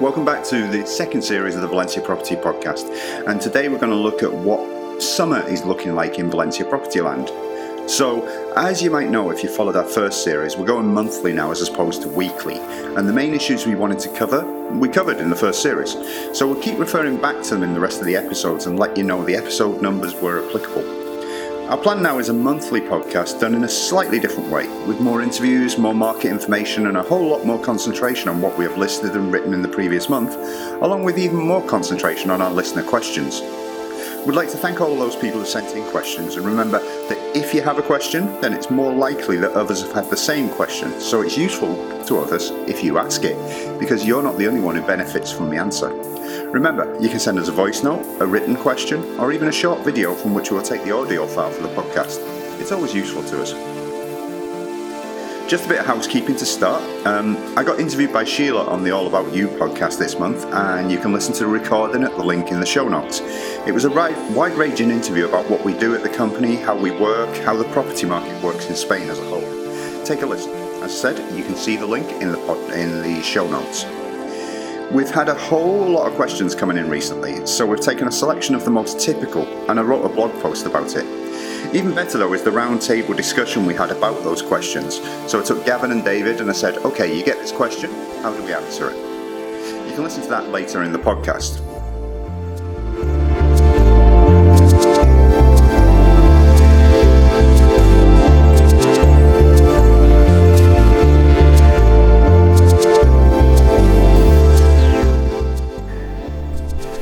Welcome back to the second series of the Valencia Property Podcast. And today we're going to look at what summer is looking like in Valencia Property Land. So, as you might know if you followed our first series, we're going monthly now as opposed to weekly. And the main issues we wanted to cover, we covered in the first series. So, we'll keep referring back to them in the rest of the episodes and let you know the episode numbers were applicable. Our plan now is a monthly podcast done in a slightly different way, with more interviews, more market information, and a whole lot more concentration on what we have listed and written in the previous month, along with even more concentration on our listener questions. We'd like to thank all those people who sent in questions, and remember that if you have a question, then it's more likely that others have had the same question, so it's useful to others if you ask it, because you're not the only one who benefits from the answer. Remember, you can send us a voice note, a written question, or even a short video from which we'll take the audio file for the podcast. It's always useful to us. Just a bit of housekeeping to start. Um, I got interviewed by Sheila on the All About You podcast this month, and you can listen to the recording at the link in the show notes. It was a wide ranging interview about what we do at the company, how we work, how the property market works in Spain as a whole. Take a listen. As I said, you can see the link in the, pod, in the show notes. We've had a whole lot of questions coming in recently, so we've taken a selection of the most typical and I wrote a blog post about it. Even better though is the roundtable discussion we had about those questions. So I took Gavin and David and I said, okay, you get this question, how do we answer it? You can listen to that later in the podcast.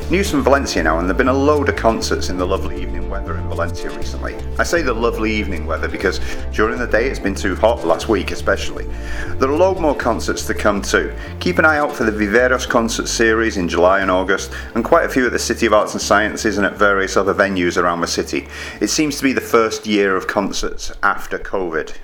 News from Valencia now, and there have been a load of concerts in the lovely evening weather in Valencia recently. I say the lovely evening weather because during the day it's been too hot last week, especially. There are a load more concerts to come too. Keep an eye out for the Viveros concert series in July and August, and quite a few at the City of Arts and Sciences and at various other venues around the city. It seems to be the first year of concerts after COVID.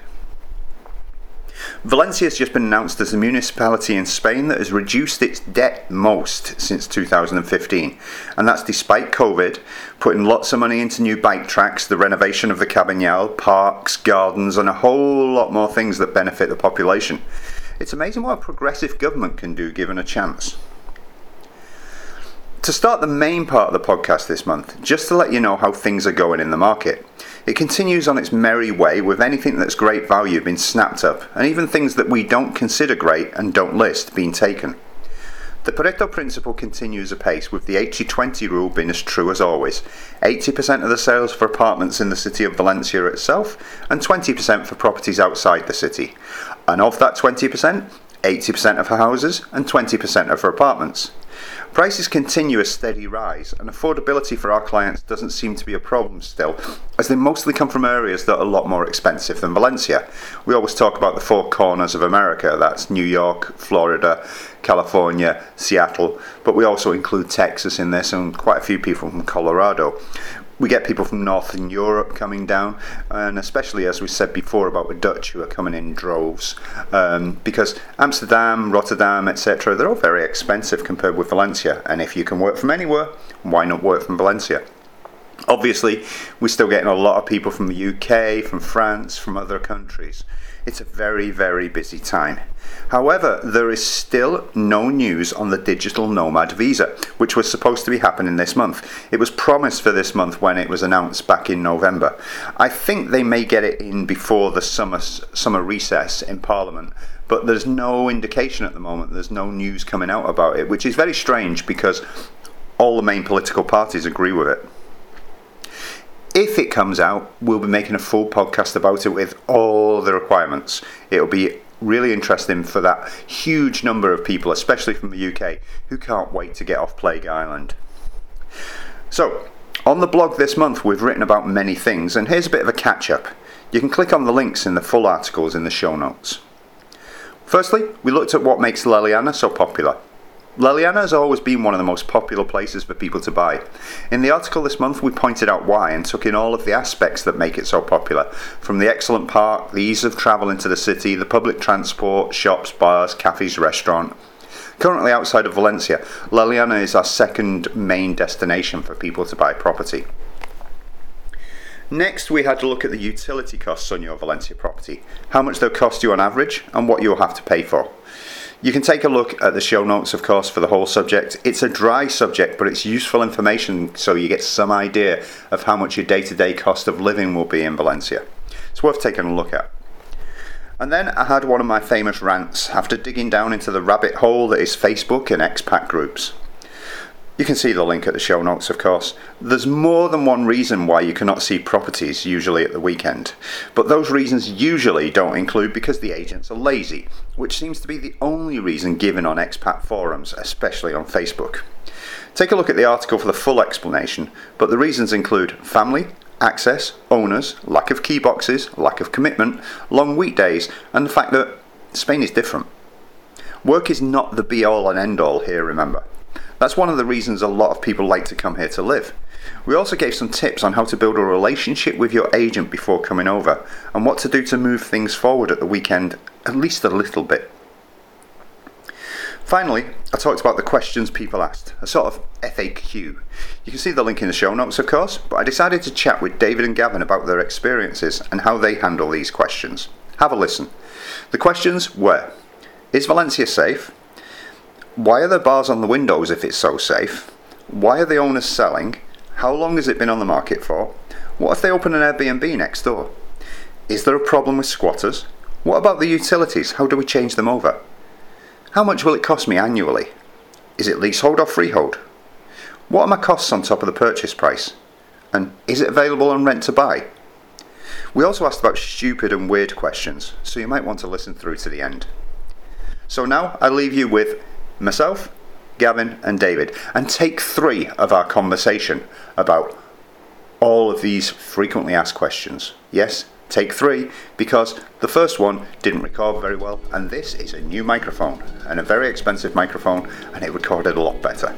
Valencia has just been announced as the municipality in Spain that has reduced its debt most since 2015. And that's despite COVID, putting lots of money into new bike tracks, the renovation of the Cabanyal, parks, gardens, and a whole lot more things that benefit the population. It's amazing what a progressive government can do given a chance. To start the main part of the podcast this month, just to let you know how things are going in the market. It continues on its merry way with anything that's great value being snapped up, and even things that we don't consider great and don't list being taken. The Pareto principle continues apace, with the 80 20 rule being as true as always 80% of the sales for apartments in the city of Valencia itself, and 20% for properties outside the city. And of that 20%, 80% of her houses and 20% of her apartments. Prices continue a steady rise, and affordability for our clients doesn't seem to be a problem still, as they mostly come from areas that are a lot more expensive than Valencia. We always talk about the four corners of America. That's New York, Florida, California, Seattle, but we also include Texas in this and quite a few people from Colorado we get people from Northern Europe coming down, and especially as we said before about the Dutch who are coming in droves, um, because Amsterdam, Rotterdam, etc., they're all very expensive compared with Valencia. And if you can work from anywhere, why not work from Valencia? Obviously, we're still getting a lot of people from the UK, from France, from other countries. It's a very, very busy time. However, there is still no news on the digital nomad visa, which was supposed to be happening this month. It was promised for this month when it was announced back in November. I think they may get it in before the summer summer recess in Parliament, but there's no indication at the moment. There's no news coming out about it, which is very strange because all the main political parties agree with it if it comes out, we'll be making a full podcast about it with all the requirements. It'll be really interesting for that huge number of people, especially from the UK, who can't wait to get off Plague Island. So, on the blog this month, we've written about many things, and here's a bit of a catch up. You can click on the links in the full articles in the show notes. Firstly, we looked at what makes L'Eliana so popular. L'Eliana has always been one of the most popular places for people to buy. In the article this month, we pointed out why and took in all of the aspects that make it so popular from the excellent park, the ease of travel into the city, the public transport, shops, bars, cafes, restaurant. Currently outside of Valencia, L'Eliana is our second main destination for people to buy property. Next, we had to look at the utility costs on your Valencia property, how much they'll cost you on average, and what you'll have to pay for. You can take a look at the show notes, of course, for the whole subject. It's a dry subject, but it's useful information so you get some idea of how much your day to day cost of living will be in Valencia. It's worth taking a look at. And then I had one of my famous rants after digging down into the rabbit hole that is Facebook and expat groups. You can see the link at the show notes, of course. There's more than one reason why you cannot see properties usually at the weekend, but those reasons usually don't include because the agents are lazy, which seems to be the only reason given on expat forums, especially on Facebook. Take a look at the article for the full explanation, but the reasons include family, access, owners, lack of key boxes, lack of commitment, long weekdays, and the fact that Spain is different. Work is not the be all and end all here, remember. That's one of the reasons a lot of people like to come here to live. We also gave some tips on how to build a relationship with your agent before coming over and what to do to move things forward at the weekend at least a little bit. Finally, I talked about the questions people asked, a sort of FAQ. You can see the link in the show notes, of course, but I decided to chat with David and Gavin about their experiences and how they handle these questions. Have a listen. The questions were Is Valencia safe? Why are there bars on the windows if it's so safe? Why are the owners selling? How long has it been on the market for? What if they open an Airbnb next door? Is there a problem with squatters? What about the utilities? How do we change them over? How much will it cost me annually? Is it leasehold or freehold? What are my costs on top of the purchase price? And is it available on rent to buy? We also asked about stupid and weird questions, so you might want to listen through to the end. So now I leave you with myself, Gavin, and David, and take three of our conversation about all of these frequently asked questions. Yes, take three, because the first one didn't record very well, and this is a new microphone, and a very expensive microphone, and it recorded a lot better.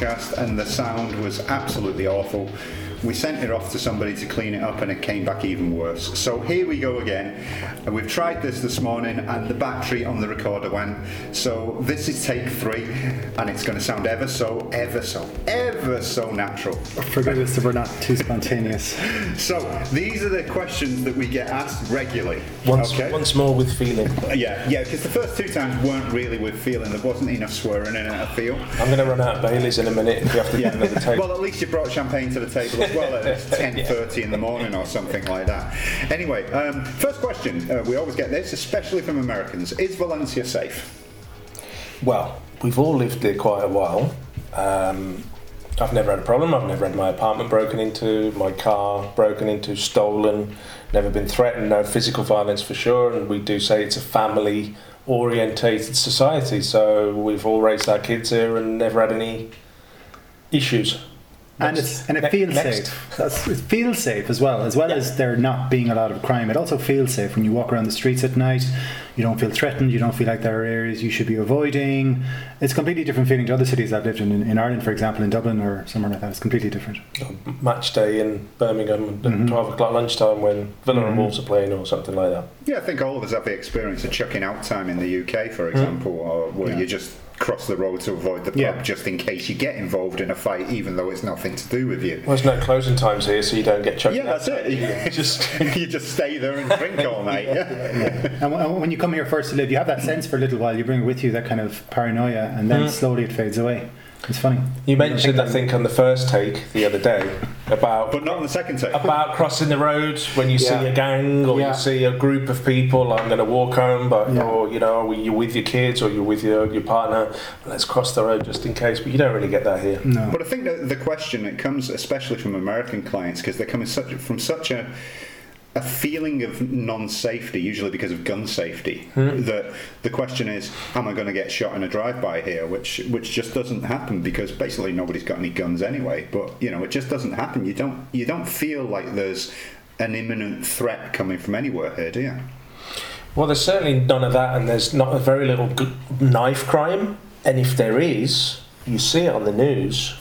Podcast and the sound was absolutely awful. We sent it off to somebody to clean it up and it came back even worse. So here we go again. And we've tried this this morning and the battery on the recorder went. So this is take three and it's going to sound ever so, ever so, ever so natural. Forgive us if we're not too spontaneous. So these are the questions that we get asked regularly. Once, okay? once more with feeling. Yeah, yeah, because the first two times weren't really with feeling. There wasn't enough swearing in it, I feel. I'm going to run out of Baileys in a minute if you have to Yeah. another tape. Well, at least you brought champagne to the table as well at 10.30 in the morning or something like that. Anyway, um, first question. Uh, we always get this, especially from Americans. Is Valencia safe? Well, we've all lived there quite a while. Um, I've never had a problem. I've never had my apartment broken into, my car broken into, stolen, never been threatened, no physical violence for sure. And we do say it's a family orientated society. So we've all raised our kids here and never had any issues. And it's and it feels next. safe. That's, it feels safe as well. As well Yeah. as there not being a lot of crime, it also feels safe when you walk around the streets at night. You don't feel threatened. You don't feel like there are areas you should be avoiding. It's a completely different feeling to other cities I've lived in. In, in Ireland, for example, in Dublin or somewhere like that, it's completely different. Match day in Birmingham at mm-hmm. 12 o'clock lunchtime when Villa and mm-hmm. Wolves are playing or something like that. Yeah, I think all of us have the experience of chucking out time in the UK, for mm-hmm. example, or where Yeah. you just cross the road to avoid the pub Yeah. just in case you get involved in a fight, even though it's nothing to do with you. Well, there's no closing times here, so you don't get chucked Yeah, that's out. it. Just you just stay there and drink all night. Yeah. And w- and when you come here first to live, you have that sense for a little while. You bring with you that kind of paranoia, and then mm. slowly it fades away. It's funny. You mentioned, I think, on the first take the other day about But not on the second take. about crossing the road when you see a gang or Yeah. you see a group of people. I'm going to walk home, but Yeah. or you know you're with your kids or you're with your your partner. Let's cross the road just in case. But you don't really get that here. No. But I think that the question it comes especially from American clients because they're coming such from such a a feeling of non-safety, usually because of gun safety. Hmm. That the question is, am I going to get shot in a drive-by here? Which which just doesn't happen because basically nobody's got any guns anyway. But you know, it just doesn't happen. You don't you don't feel like there's an imminent threat coming from anywhere here, do you? Well, there's certainly none of that, and there's not a very little g- knife crime. And if there is, you see it on the news,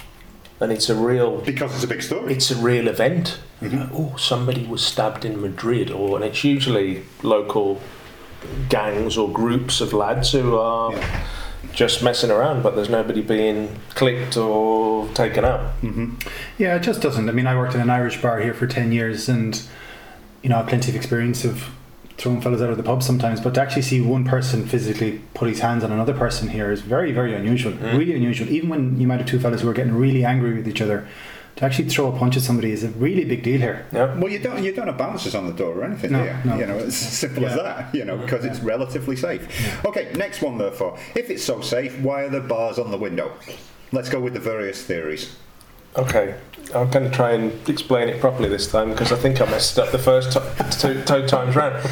and it's a real Because it's a big story. it's a real event. Mm-hmm. Oh, somebody was stabbed in Madrid, or and it's usually local gangs or groups of lads who are Yeah. just messing around, but there's nobody being clipped or taken out. Mm-hmm. Yeah, it just doesn't. I mean, I worked in an Irish bar here for 10 years and, you know, I have plenty of experience of throwing fellas out of the pub sometimes, but to actually see one person physically put his hands on another person here is very, very unusual. Mm. Really unusual. Even when you might have two fellas who are getting really angry with each other, to actually throw a punch at somebody is a really big deal here. Yeah. Well, you don't you don't have bouncers on the door or anything, No, do you? no. You know, it's as simple as that. You know, because it's relatively safe. Okay, next one therefore. If it's so safe, why are there bars on the window? Let's go with the various theories. Okay, I'm going to try and explain it properly this time because I think I messed up the first t- two, two times round.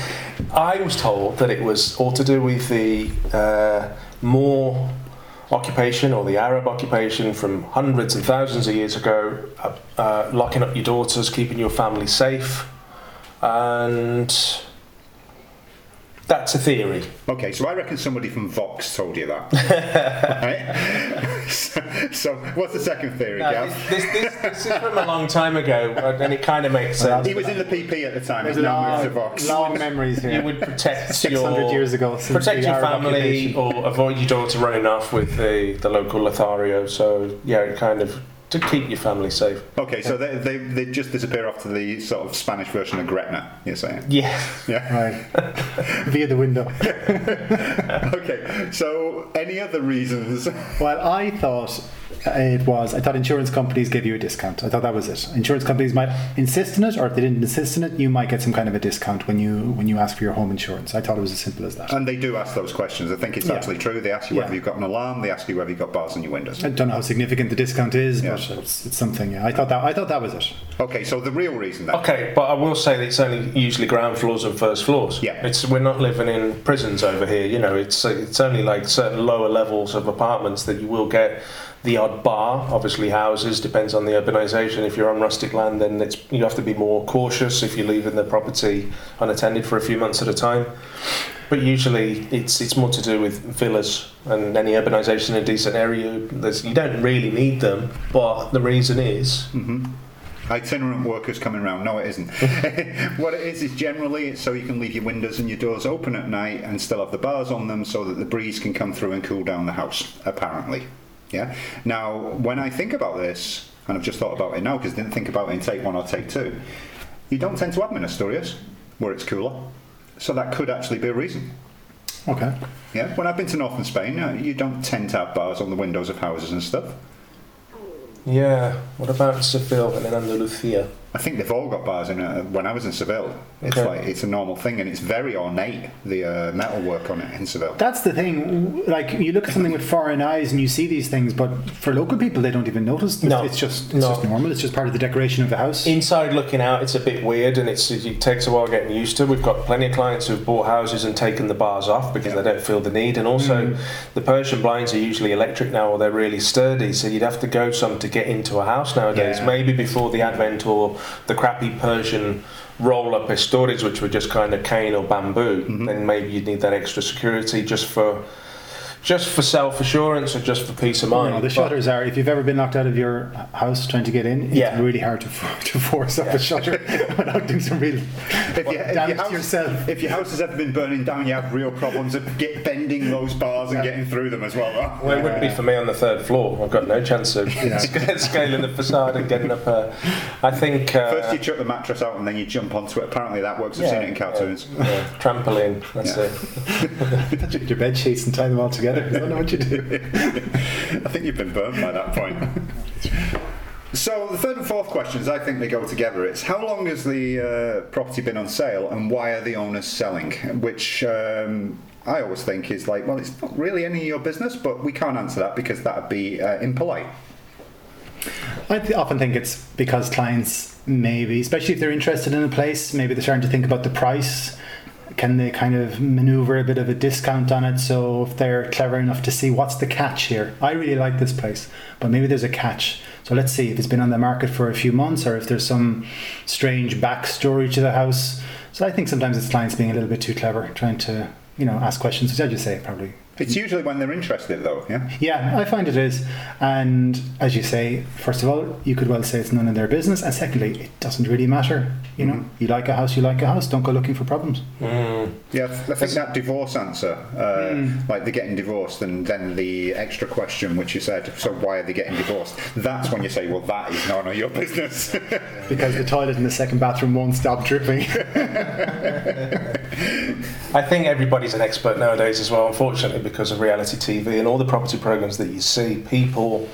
I was told that it was all to do with the uh, Moor occupation or the Arab occupation from hundreds and thousands of years ago, uh, uh, locking up your daughters, keeping your family safe, and that's a theory. Okay, so I reckon somebody from Vox told you that. Right? So, so, what's the second theory, Now, Gav? this, this, this, this is from a long time ago, uh, and it kind of makes sense. He was in the PP at the time. He's now moved to Vox. long memories here. you would protect 600 your years ago. since protect your family or avoid your daughter running off with the, the local Lothario. So yeah, it kind of to keep your family safe. Okay, so they, they, they just disappear off to the sort of Spanish version of Gretna, you're saying? Yeah, Yeah. Right. Via the window. Okay, so any other reasons? Well, I thought it was. I thought insurance companies give you a discount. I thought that was it. Insurance companies might insist on it, or if they didn't insist on it, you might get some kind of a discount when you when you ask for your home insurance. I thought it was as simple as that. And they do ask those questions. I think it's Yeah. actually true. They ask you whether Yeah. you've got an alarm. They ask you whether you've got bars on your windows. I don't know how significant the discount is, Yeah. But it's, it's something. Yeah, I thought that. I thought that was it. Okay, so the real reason then. okay, but I will say that it's only usually ground floors and first floors. Yeah. it's we're not living in prisons over here. You know, it's it's only like certain lower levels of apartments that you will get the odd bar. Obviously, houses depends on the urbanisation. If you're on rustic land, then it's you have to be more cautious if you're leaving the property unattended for a few months at a time. But usually, it's it's more to do with villas and any urbanisation in a decent area. There's, you don't really need them, but the reason is mm-hmm. Itinerant workers coming around. No, it isn't. what it is is generally it's so you can leave your windows and your doors open at night and still have the bars on them so that the breeze can come through and cool down the house. Apparently, yeah. Now, when I think about this, and I've just thought about it now because I didn't think about it in take one or take two, you don't tend to have them where it's cooler, so that could actually be a reason. Okay. Yeah, when I've been to northern Spain, uh, you don't tend to have bars on the windows of houses and stuff. yeah. What about Seville and then Andalusia? I think they've all got bars in it. When I was in Seville, it's Okay. like it's a normal thing, and it's very ornate. The uh, metal work on it in Seville. That's the thing. Like you look at something with foreign eyes and you see these things, but for local people, they don't even notice. It's, No. it's just it's No. just normal. It's just part of the decoration of the house. Inside looking out, it's a bit weird and it's, it takes a while getting used to. We've got plenty of clients who've bought houses and taken the bars off because Yeah. they don't feel the need. And also, the Persian blinds are usually electric now or they're really sturdy, so you'd have to go some to get into a house nowadays. Yeah. Maybe before the advent or the crappy Persian roll up storage, which were just kind of cane or bamboo, mm-hmm. then maybe you'd need that extra security just for. Just for self assurance or just for peace of mind. know, the But- shutters are. If you've ever been locked out of your house trying to get in, it's Yeah. really hard to, to force up a shutter without doing some real If, you, if, damage your to house, yourself. if your house has ever been burning down, you have real problems of get bending those bars and getting through them as well. though. Well, it wouldn't be for me on the third floor. I've got no chance of scaling the facade and getting up. Uh, I think. Uh, First, you chuck the mattress out, and then you jump onto it. Apparently, that works. I've seen it in cartoons. Yeah, yeah, trampoline. That's Yeah. it. your bed sheets and tie them all together. Is that not what you do? I think you've been burnt by that point. So the third and fourth questions, I think they go together. It's how long has the uh, property been on sale, and why are the owners selling? Which um, I always think is like, well, it's not really any of your business, but we can't answer that because that would be uh, impolite. I th- often think it's because clients maybe, especially if they're interested in a place, maybe they're starting to think about the price. Can they kind of maneuver a bit of a discount on it? So if they're clever enough to see what's the catch here, I really like this place, but maybe there's a catch. So let's see if it's been on the market for a few months or if there's some strange backstory to the house. So I think sometimes it's clients being a little bit too clever, trying to you know ask questions, which I just say probably It's usually when they're interested, though. Yeah. yeah, I find it is. And as you say, first of all, you could well say it's none of their business. And secondly, it doesn't really matter. You know, Mm-hmm. you like a house, you like a house. Don't go looking for problems. Yeah, I think that divorce answer, uh, Hmm. like they're getting divorced, and then the extra question, which you said, so why are they getting divorced? That's when you say, well, that is none of your business. Because the toilet in the second bathroom won't stop dripping. I think everybody's an expert nowadays as well, unfortunately, because of reality TV and all the property programs that you see. People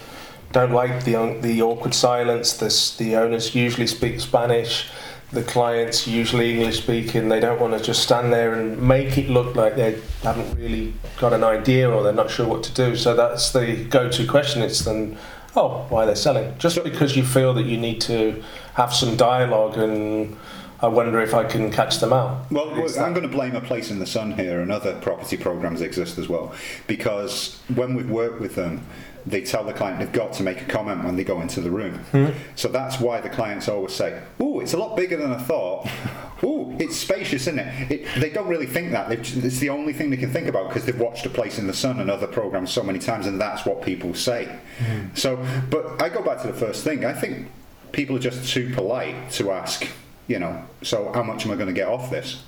don't like the the awkward silence. This, the owners usually speak Spanish. The clients usually English speaking. They don't want to just stand there and make it look like they haven't really got an idea or they're not sure what to do. So that's the go-to question. It's then, oh, why are they're selling? Just because you feel that you need to have some dialogue and. I wonder if I can catch them out. Well, well, I'm going to blame A Place in the Sun here, and other property programs exist as well, because when we've worked with them, they tell the client they've got to make a comment when they go into the room. Hmm. So that's why the clients always say, "Oh, it's a lot bigger than I thought." Oh, it's spacious, isn't it? it they don't really think that. They've, it's the only thing they can think about because they've watched A Place in the Sun and other programs so many times, and that's what people say. Hmm. So, but I go back to the first thing. I think people are just too polite to ask. You know, so how much am I going to get off this?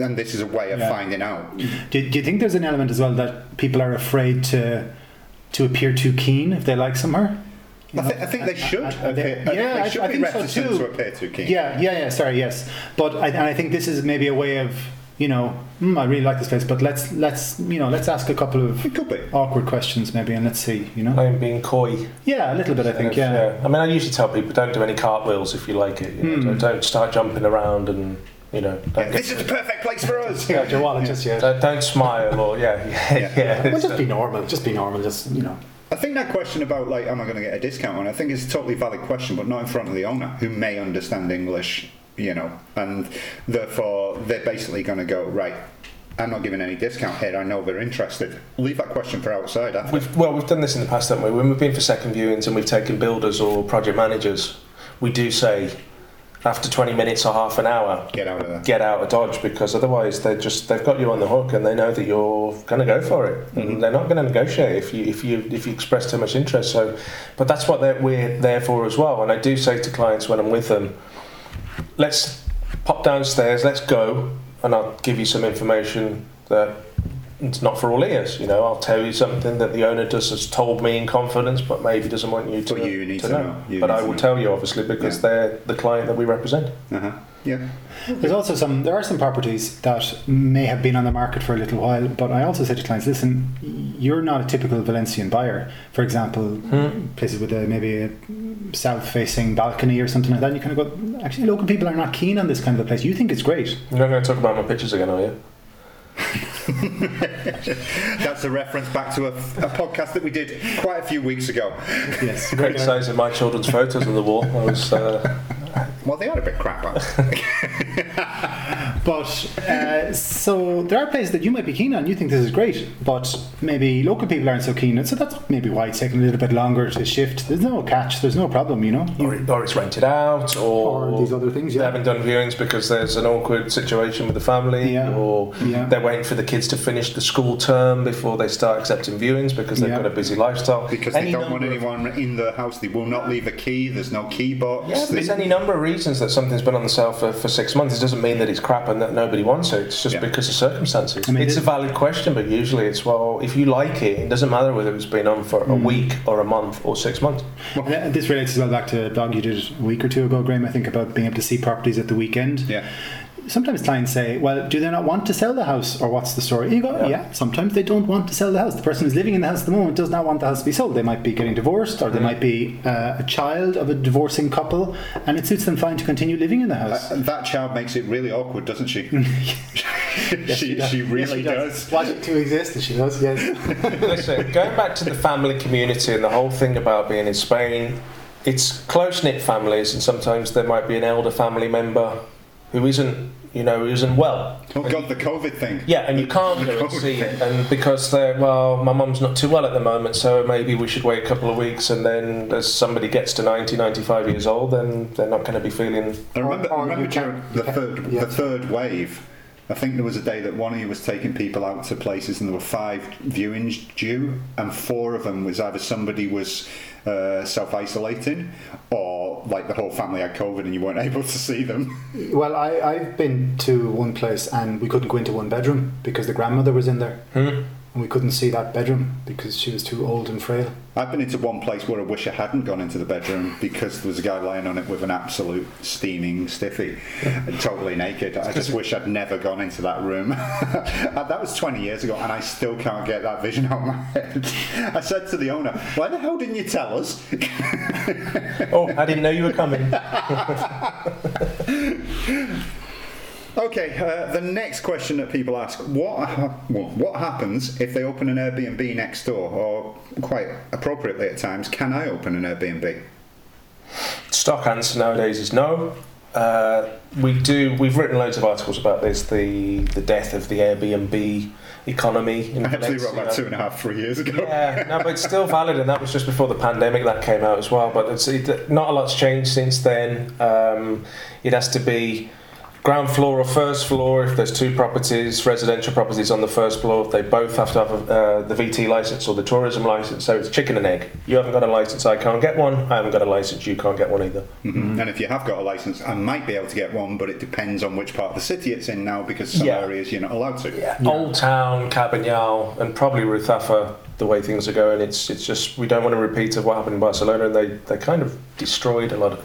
And this is a way of Yeah. finding out. do, do you think there's an element as well that people are afraid to to appear too keen if they like somewhere? You I, th- I think they should. I- I- they- I yeah, I- they should I think so too. to appear too keen. Yeah, yeah, yeah. Sorry, yes, but I, and I think this is maybe a way of you know, mm, I really like this place, but let's let's you know let's ask a couple of It could be. awkward questions maybe, and let's see, you know. Playing being coy. Yeah, a little bit, I think. Yeah. I mean, I usually tell people don't do any cartwheels if you like it. You know? Hmm. don't, don't start jumping around and you know. Don't, Yeah, this is the perfect place for us. Take out your wallet just yet. don't, don't smile or yeah, yeah, Yeah. yeah. Well, just be normal. Just be normal. Just you know. I think that question about like, am I going to get a discount on? I think is a totally valid question, but not in front of the owner who may understand English, you know, and therefore they're basically going to go right. I'm not giving any discount here. I know they're interested. Leave that question for outside. We've, well, we've done this in the past, haven't we? When we've been for second viewings and we've taken builders or project managers, we do say after 20 minutes or half an hour, Get out of there. get out of Dodge because otherwise they're just they've got you on the hook and they know that you're going to go for it and mm-hmm. they're not going to negotiate if you if you if you express too much interest. So, but that's what they're, we're there for as well. And I do say to clients when I'm with them, let's pop downstairs, let's go, and I'll give you some information that it's not for all ears. You know, I'll tell you something that the owner just has told me in confidence, but maybe doesn't want you to, you need to know. know. You but I to will know. tell you obviously because Yeah. they're the client that we represent. Uh-huh. Yeah. There's also some. There are some properties that may have been on the market for a little while, but I also say to clients, listen, you're not a typical Valencian buyer. For example, places with a, maybe a south-facing balcony or something like that. And you kind of go, actually, local people are not keen on this kind of a place. You think it's great. You're not going to talk about my pictures again, are you? That's a reference back to a, a podcast that we did quite a few weeks ago. Yes, Criticising my children's photos on the wall. I was, uh, Well, they are a bit crap. aren't they? But uh, so there are places that you might be keen on. You think this is great, but maybe local people aren't so keen. And so that's maybe why it's taking a little bit longer to shift. There's no catch. There's no problem. You know. or, it- or it's rented out, or, Or these other things, They haven't done viewings because there's an awkward situation with the family, Yeah. or Yeah. they're waiting for the kids to finish the school term before they start accepting viewings because they've Yeah. got a busy lifestyle. Because Any they don't want number of- anyone in the house. They will not leave a key. There's no key box. Yeah, there's any number of reasons that something's been on the sale for, for six months. It doesn't mean that it's crap and that nobody wants it. It's just Yeah. because of circumstances. I mean, it's it- a valid question, but usually it's well, if you like it, it doesn't matter whether it's been on for a Mm. week or a month or six months. Uh, this relates as well back to a blog you did a week or two ago, Graham. I think about being able to see properties at the weekend. yeah. Sometimes clients say, well, do they not want to sell the house or what's the story? You go, yeah. Yeah. sometimes they don't want to sell the house. The person who's living in the house at the moment does not want the house to be sold. They might be getting divorced or they might be uh, a child of a divorcing couple and it suits them fine to continue living in the house. And that child makes it really awkward, doesn't she? she, does. she Yes, really does. Want it to exist, she does, yes. Listen, going back to the family community and the whole thing about being in Spain, it's close knit families, and sometimes there might be an elder family member who isn't, you know, who isn't well. Oh God, the COVID thing. Yeah, and you can't go and see it, and because they're well, my mum's not too well at the moment, so maybe we should wait a couple of weeks, and then as somebody gets to 90, 95 years old, then they're not going to be feeling. I remember, Or- or remember during the third yeah. the third wave. I think there was a day that one of you was taking people out to places, and there were five viewings due, and four of them was either somebody was uh, self isolating, or like the whole family had COVID and you weren't able to see them. Well, I, I've been to one place and we couldn't go into one bedroom because the grandmother was in there. Hmm? And we couldn't see that bedroom because she was too old and frail. I've been into one place where I wish I hadn't gone into the bedroom because there was a guy lying on it with an absolute steaming stiffy, totally naked. I just wish I'd never gone into that room. Uh, that was 20 years ago, and I still can't get that vision out of my head. I said to the owner, "Why the hell didn't you tell us?" Oh, I didn't know you were coming. Okay, uh, the next question that people ask: What ha- what happens if they open an Airbnb next door, or quite appropriately at times, can I open an Airbnb? Stock answer nowadays is no. Uh, we do. We've written loads of articles about this. The the death of the Airbnb economy. In I actually wrote about two and a half, three years ago. Yeah, no, but it's still valid, and that was just before the pandemic that came out as well. But it's it, not a lot's changed since then. Um, it has to be ground floor or first floor if there's two properties, residential properties on the first floor. They both have to have uh, the VT license or the tourism license. So it's chicken and egg. You haven't got a license, I can't get one. I haven't got a license, you can't get one either. Mhm. And if you have got a license, I might be able to get one, but it depends on which part of the city it's in now because some Yeah. areas you're not allowed to. Old Town, Cabanyal, and probably Ruzafa, the way things are going, it's it's just we don't want to repeat of what happened in Barcelona, and they, they kind of destroyed a lot of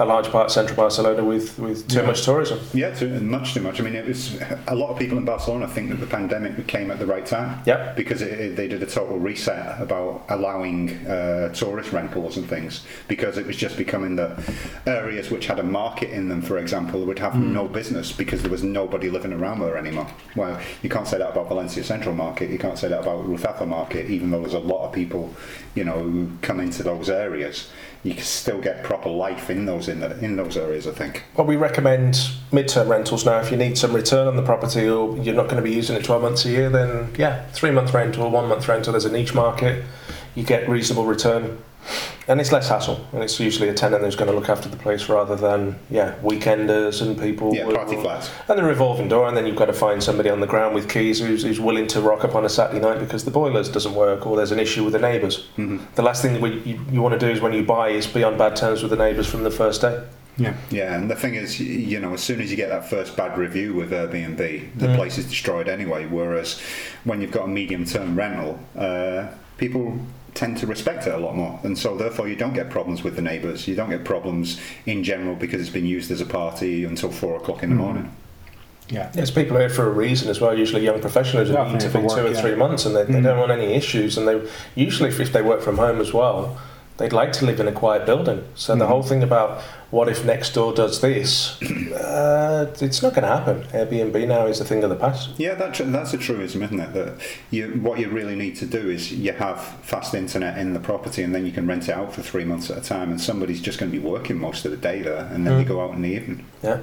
a large part of central Barcelona with, with too Yeah. much tourism. Yeah, too, much too much. I mean, it was a lot of people in Barcelona think that the pandemic came at the right time. Yep. Because it, it- they did a total reset about allowing uh, tourist rentals and things because it was just becoming that areas which had a market in them, for example, would have no business because there was nobody living around there anymore. Well, you can't say that about Valencia Central Market. You can't say that about Ruzafa Market, even though there's a lot of people, you know, who come into those areas. You can still get proper life in those in, the, in those areas. I think. Well, we recommend mid-term rentals now. If you need some return on the property or you're not going to be using it 12 months a year, then yeah, three-month rental, one-month rental. There's a niche market. You get reasonable return, and it's less hassle. And it's usually a tenant who's going to look after the place rather than yeah weekenders and people. Yeah, party flats. And the revolving door, and then you've got to find somebody on the ground with keys who's, who's willing to rock up on a Saturday night because the boilers doesn't work or there's an issue with the neighbours. The last thing we, you, you want to do is when you buy is be on bad terms with the neighbours from the first day. Yeah. Yeah, and the thing is, you know, as soon as you get that first bad review with Airbnb, the Mm. place is destroyed anyway. Whereas when you've got a medium term rental, uh, people tend to respect it a lot more. And so, therefore, you don't get problems with the neighbours. You don't get problems in general because it's been used as a party until four o'clock in the morning. Yeah. There's people here for a reason as well. Usually, young professionals who Yeah, need to for be two or yeah. three months, and they, they Mm. don't want any issues. And they usually, if, if they work from home as well, they'd like to live in a quiet building. So the Mm. whole thing about what if next door does this, uh, it's not going to happen. Airbnb now is a thing of the past. Yeah, that, that's a truism, isn't it? That you, what you really need to do is you have fast internet in the property, and then you can rent it out for three months at a time, and somebody's just going to be working most of the day there, and then Mm. they go out in the evening. Yeah.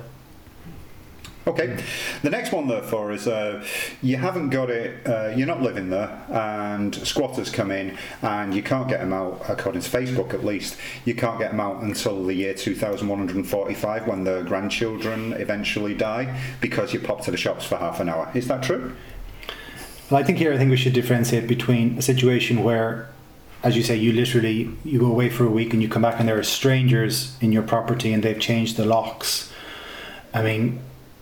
Okay. The next one, therefore, is uh, you haven't got it, uh, you're not living there, and squatters come in, and you can't get them out, according to Facebook at least, you can't get them out until the year 2145 when the grandchildren eventually die because you pop to the shops for half an hour. Is that true? Well, I think here I think we should differentiate between a situation where, as you say, you literally you go away for a week and you come back and there are strangers in your property and they've changed the locks. I mean,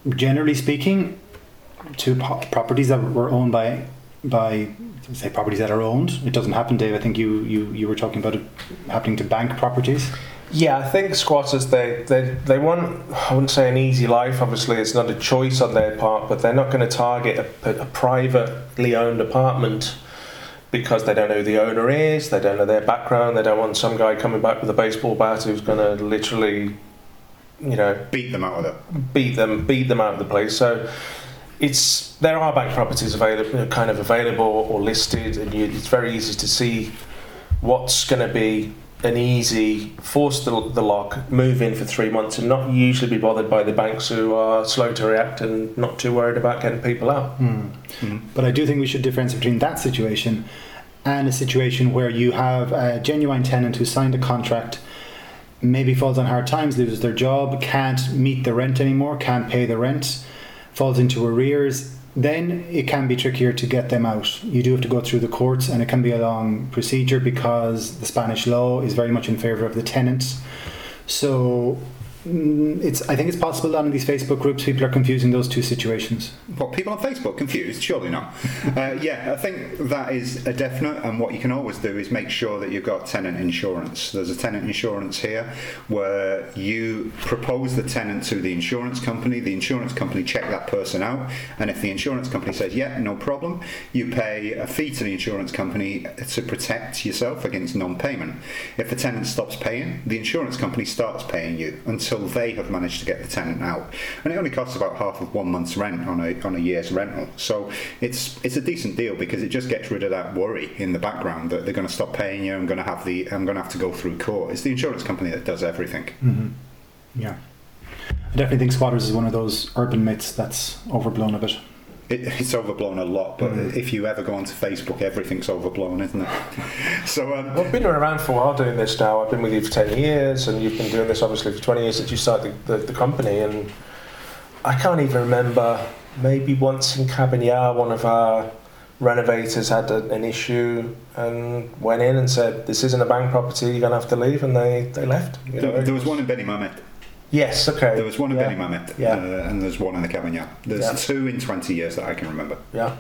generally speaking, to po- properties that were owned by by say properties that are owned, it doesn't happen, Dave. I think you you, you were talking about it happening to bank properties. Yeah, I think squatters they, they they want I wouldn't say an easy life. Obviously, it's not a choice on their part, but they're not going to target a, a privately owned apartment because they don't know who the owner is, they don't know their background, they don't want some guy coming back with a baseball bat who's going to literally, you know, Beat them out of it. beat them beat them out of the place. So it's there are bank properties available, kind of available or listed, and you, it's very easy to see what's going to be an easy force the, the lock, move in for three months, and not usually be bothered by the banks who are slow to react and not too worried about getting people out. Hmm. Hmm. But I do think we should differentiate between that situation and a situation where you have a genuine tenant who signed a contract, maybe falls on hard times, loses their job, can't meet the rent anymore, can't pay the rent, falls into arrears. Then it can be trickier to get them out. You do have to go through the courts, and it can be a long procedure because the Spanish law is very much in favour of the tenants. So it's. I think it's possible that in these Facebook groups, people are confusing those two situations. What, people on Facebook confused? Surely not. uh, yeah, I think that is a definite, and what you can always do is make sure that you've got tenant insurance. There's a tenant insurance here where you propose the tenant to the insurance company, the insurance company check that person out, and if the insurance company says, yeah, no problem, you pay a fee to the insurance company to protect yourself against non payment. If the tenant stops paying, the insurance company starts paying you until they have managed to get the tenant out. And it only costs about half of one month's rent on a, on a year's rental. So it's it's a decent deal because it just gets rid of that worry in the background that they're going to stop paying you. I'm going to have the I'm going to have to go through court. It's the insurance company that does everything. Mm-hmm. Yeah. I definitely think squatters is one of those urban myths that's overblown a bit. It, it's overblown a lot, but Mm. if you ever go onto Facebook, everything's overblown, isn't it? so um, Well, I've been around for a while doing this now. I've been with you for 10 years, and you've been doing this obviously for 20 years since you started the, the, the company. And I can't even remember, maybe once in Cabanyal, one of our renovators had a, an issue and went in and said, This isn't a bank property, you're going to have to leave. And they, they left. you know. there, there was one in Benimamet. Yes, okay. There was one in yeah. Benimamet, Yeah. uh, and there's one in the Cabanyal. There's Yeah. two in 20 years that I can remember. Yeah.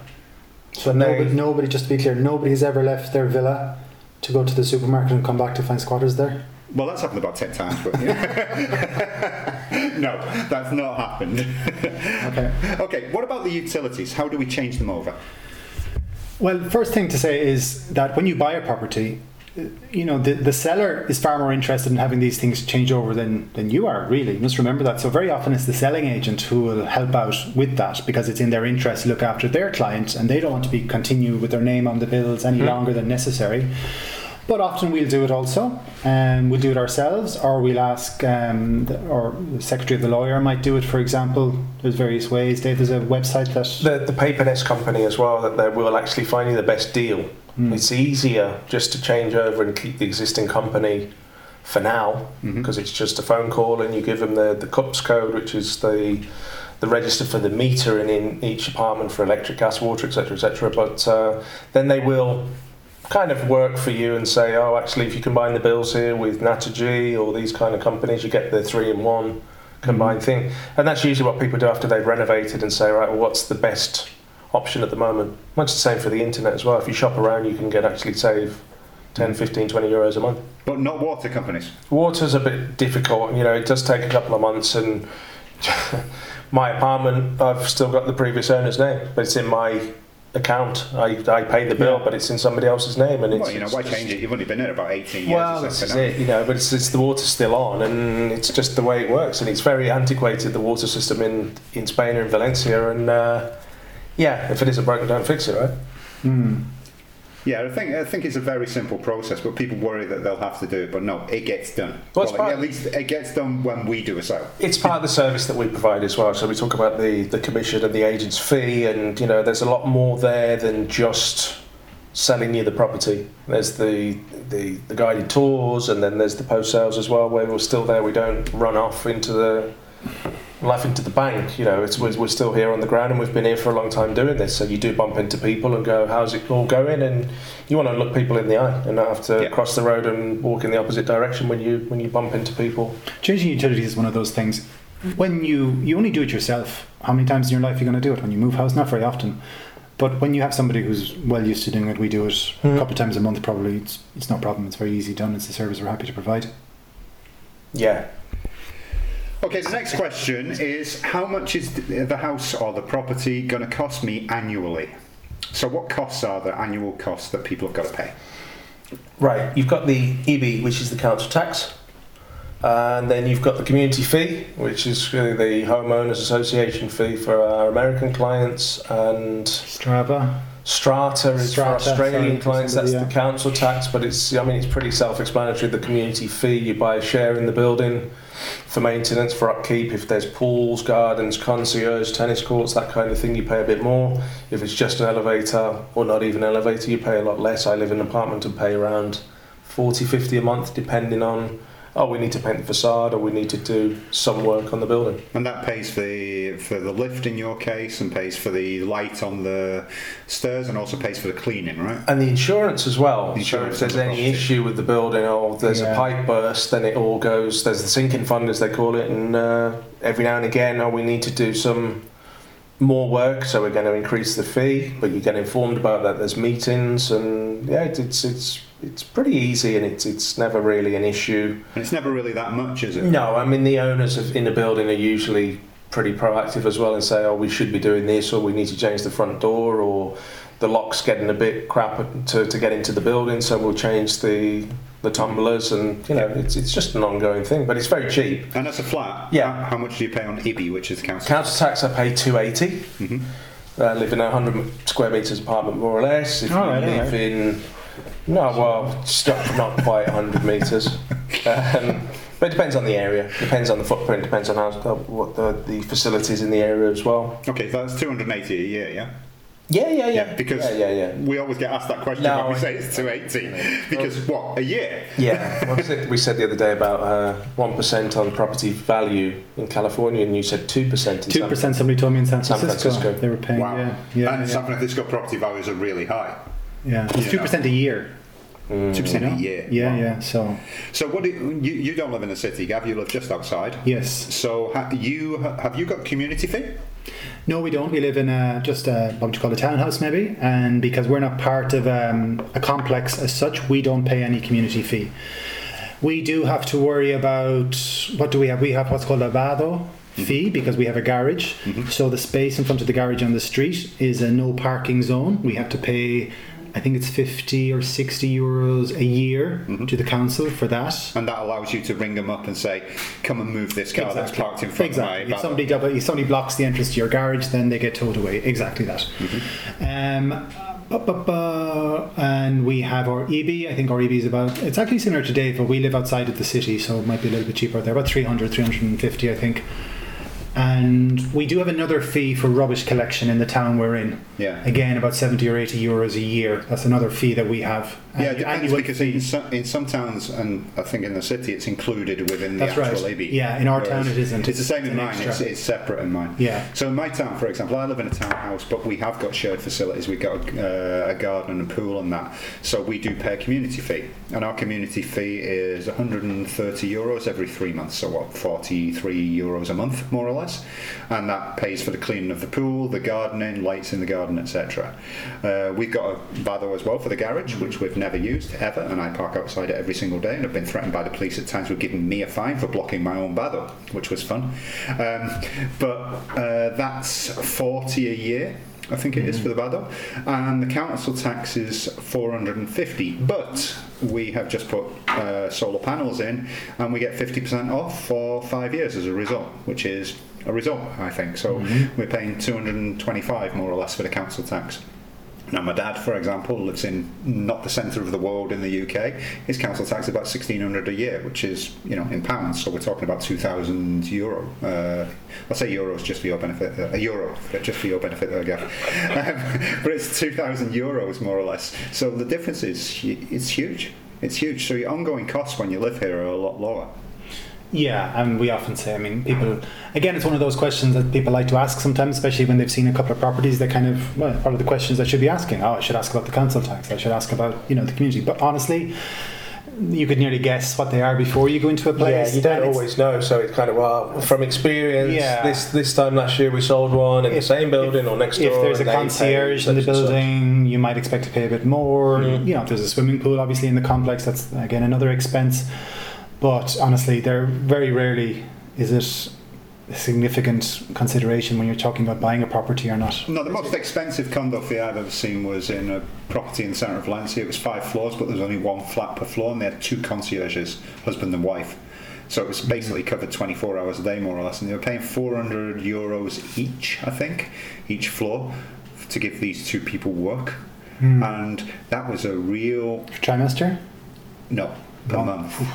So nobody, nobody, just to be clear, nobody's ever left their villa to go to the supermarket and come back to find squatters there. Well, that's happened about 10 times, but no, that's not happened. Okay. okay, what about the utilities? How do we change them over? Well, first thing to say is that when you buy a property, you know the, the seller is far more interested in having these things change over than, than you are really. You must remember that. So very often it's the selling agent who will help out with that because it's in their interest to look after their client and they don't want to be continue with their name on the bills any longer than necessary. But often we'll do it also. And we'll do it ourselves or we'll ask um, the, or the secretary of the lawyer might do it for example. There's various ways. Dave there's a website that The, the Paperless company as well, that they will actually find you the best deal. Mm. It's easier just to change over and keep the existing company for now mm-hmm. because it's just a phone call and you give them the, the CUPS code, which is the the register for the meter in, in each apartment for electric, gas, water, etc., etc. But uh, then they will kind of work for you and say, oh, actually, if you combine the bills here with Naturgy or these kind of companies, you get the three in one combined mm-hmm. thing. And that's usually what people do after they've renovated and say, right, well, what's the best option at the moment? Much the same for the internet as well. If you shop around, you can get actually save 10, 15, 20 euros a month. But not water companies. Water's a bit difficult. You know, it does take a couple of months, and my apartment, I've still got the previous owner's name, but it's in my account. I, I pay the bill, Yeah. but it's in somebody else's name, and it's you know, it's why change it? You've only been there about 18 years Well, this is something. it, you know, but it's, it's the water's still on, and it's just the way it works, and it's very antiquated the water system in in Spain and Valencia, and uh, yeah, if it isn't broken, don't fix it, right? Hmm. Yeah, I think I think it's a very simple process, but people worry that they'll have to do it. But no, it gets done. Well, it's Well, at least it gets done when we do a sale. It's part of the service that we provide as well. So we talk about the, the commission and the agent's fee, and you know, there's a lot more there than just selling you the property. There's the the, the guided tours, and then there's the post sales as well, where we're still there. We don't run off into the life into the bank. You know, it's we're, we're still here on the ground, and we've been here for a long time doing this. So you do bump into people and go, "How's it all going?" And you want to look people in the eye and not have to Yeah. cross the road and walk in the opposite direction when you when you bump into people. Changing utilities is one of those things. When you you only do it yourself, how many times in your life are you going to do it? When you move house, not very often. But when you have somebody who's well used to doing it, we do it Hmm. a couple of times a month. Probably it's it's no problem. It's very easy done. It's a service we're happy to provide. Yeah. Okay, the next question is how much is the house or the property going to cost me annually? So, what costs are the annual costs that people have got to pay? Right, you've got the IBI, which is the council tax, and then you've got the community fee, which is really the homeowners association fee for our American clients, and Strava. Strata is Strata, for Australian clients. That's somebody, the council tax, but it's I mean it's pretty self-explanatory. The community fee, you buy a share in the building for maintenance, for upkeep. If there's pools, gardens, concierge, tennis courts, that kind of thing, you pay a bit more. If it's just an elevator or not even an elevator, you pay a lot less. I live in an apartment and pay around 40, 50 a month, depending on, oh, we need to paint the facade or we need to do some work on the building. And that pays for the for the lift in your case, and pays for the light on the stairs, and also pays for the cleaning, right? And the insurance as well. The insurance so if there's the any issue with the building or there's Yeah. a pipe burst, then it all goes. There's the sinking fund, as they call it, and uh, every now and again, oh, we need to do some more work, so we're going to increase the fee. But you get informed about that. There's meetings, and yeah, it's it's it's, pretty easy, and it's it's never really an issue. And it's never really that much, is it? No, I mean the owners of, in the building are usually pretty proactive as well and say, oh, we should be doing this, or we need to change the front door, or the lock's getting a bit crap to, to get into the building, so we'll change the the tumblers, and you know, it's it's just an ongoing thing, but it's very cheap. And that's a flat. Yeah. How, how much do you pay on IBI, which is the council? Council tax, I pay two eighty. Mhm. I live in a hundred square meters apartment, more or less. If All you right, live right. in no, well, it's not, not quite 100 metres. Um, but it depends on the area, depends on the footprint, depends on how, uh, what the, the facilities in the area as well. Okay, so that's 280 a year, yeah? Yeah, yeah, yeah. because yeah, yeah, yeah. we always get asked that question No, when we I- say it's 280. Because what, a year? Yeah, what was it we said the other day about uh, 1% on property value in California, and you said 2% in Two San percent. Somebody told me in San San Francisco, Francisco. they were paying. Wow. Yeah, yeah, and yeah. San Francisco property values are really high. yeah. It's You two know. percent a year. Mm. 2% You a year. Yeah, Wow. yeah. So So what do you, you, you don't live in the city, Gav, you live just outside. yes. So ha, you have you got community fee? No, we don't. We live in a, just a, what would you call a townhouse, maybe. And because we're not part of um, a complex as such, we don't pay any community fee. We do have to worry about what do we have? We have what's called a vado fee because we have a garage. So the space in front of the garage on the street is a no parking zone. We have to pay. I think it's 50 or 60 euros a year to the council for that. And that allows you to ring them up and say, come and move this car that's parked in front exactly. of my If somebody, double, if somebody blocks the entrance to your garage, then they get towed away. Exactly that. Mm-hmm. Um, and we have our IBI. I think our IBI is about, it's actually similar to Dave, but we live outside of the city, so it might be a little bit cheaper there. About 300, 350, I think. And we do have another fee for rubbish collection in the town we're in. Yeah. Again, about 70 or 80 euros a year. That's another fee that we have. Yeah, it depends because in some, in some towns, and I think in the city, it's included within the That's actual right. IBI. Yeah, in our town it isn't. It's the same It's in an mine. It's, extra. it's separate in mine. Yeah. So in my town, for example, I live in a townhouse, but we have got shared facilities. We've got a, uh, a garden and a pool and that. So we do pay a community fee, and our community fee is 130 euros every three months. So what, 43 euros a month, more or less, and that pays for the cleaning of the pool, the gardening, lights in the garden, etc. Uh, we've got a Vado as well for the garage, which we've never used ever, and I park outside it every single day. And I've been threatened by the police at times with giving me a fine for blocking my own Vado, which was fun. Um, but uh, that's 40 a year. I think it is for the Vado, and the council tax is 450. But we have just put uh, solar panels in, and we get 50% off for five years as a result, which is a result, I think. So we're paying 225 more or less for the council tax. Now, my dad, for example, lives in not the centre of the world in the UK. His council tax is about 1600 a year, which is, you know, in pounds. So we're talking about 2,000 euro. Uh, I'll say euros just for your benefit. Uh, a euro, just for your benefit, there, Gav. Um, but it's 2,000 euros more or less. So the difference is it's huge. It's huge. So your ongoing costs when you live here are a lot lower. Yeah, and we often say, I mean, people, again, it's one of those questions that people like to ask sometimes, especially when they've seen a couple of properties. They kind of, well, what are the questions I should be asking? Oh, I should ask about the council tax. I should ask about, you know, the community. But honestly, you could nearly guess what they are before you go into a place. Yeah, you don't always know, so it's kind of well from experience. Yeah. This this time last year we sold one in the same building or next door. If there's a and they pay concierge in the building, you might expect to pay a bit more. Mm. You know, if there's a swimming pool, obviously in the complex, that's again another expense. But honestly, they're very rarely is it a significant consideration when you're talking about buying a property or not. No, the most expensive condo fee I've ever seen was in a property in the centre of Valencia. It was five floors, but there was only one flat per floor, and they had two concierges, husband and wife. So it was basically covered 24 hours a day, more or less, and they were paying 400 euros each, I think, each floor, to give these two people work. Hmm. And that was a real Trimester? no per Wow. month.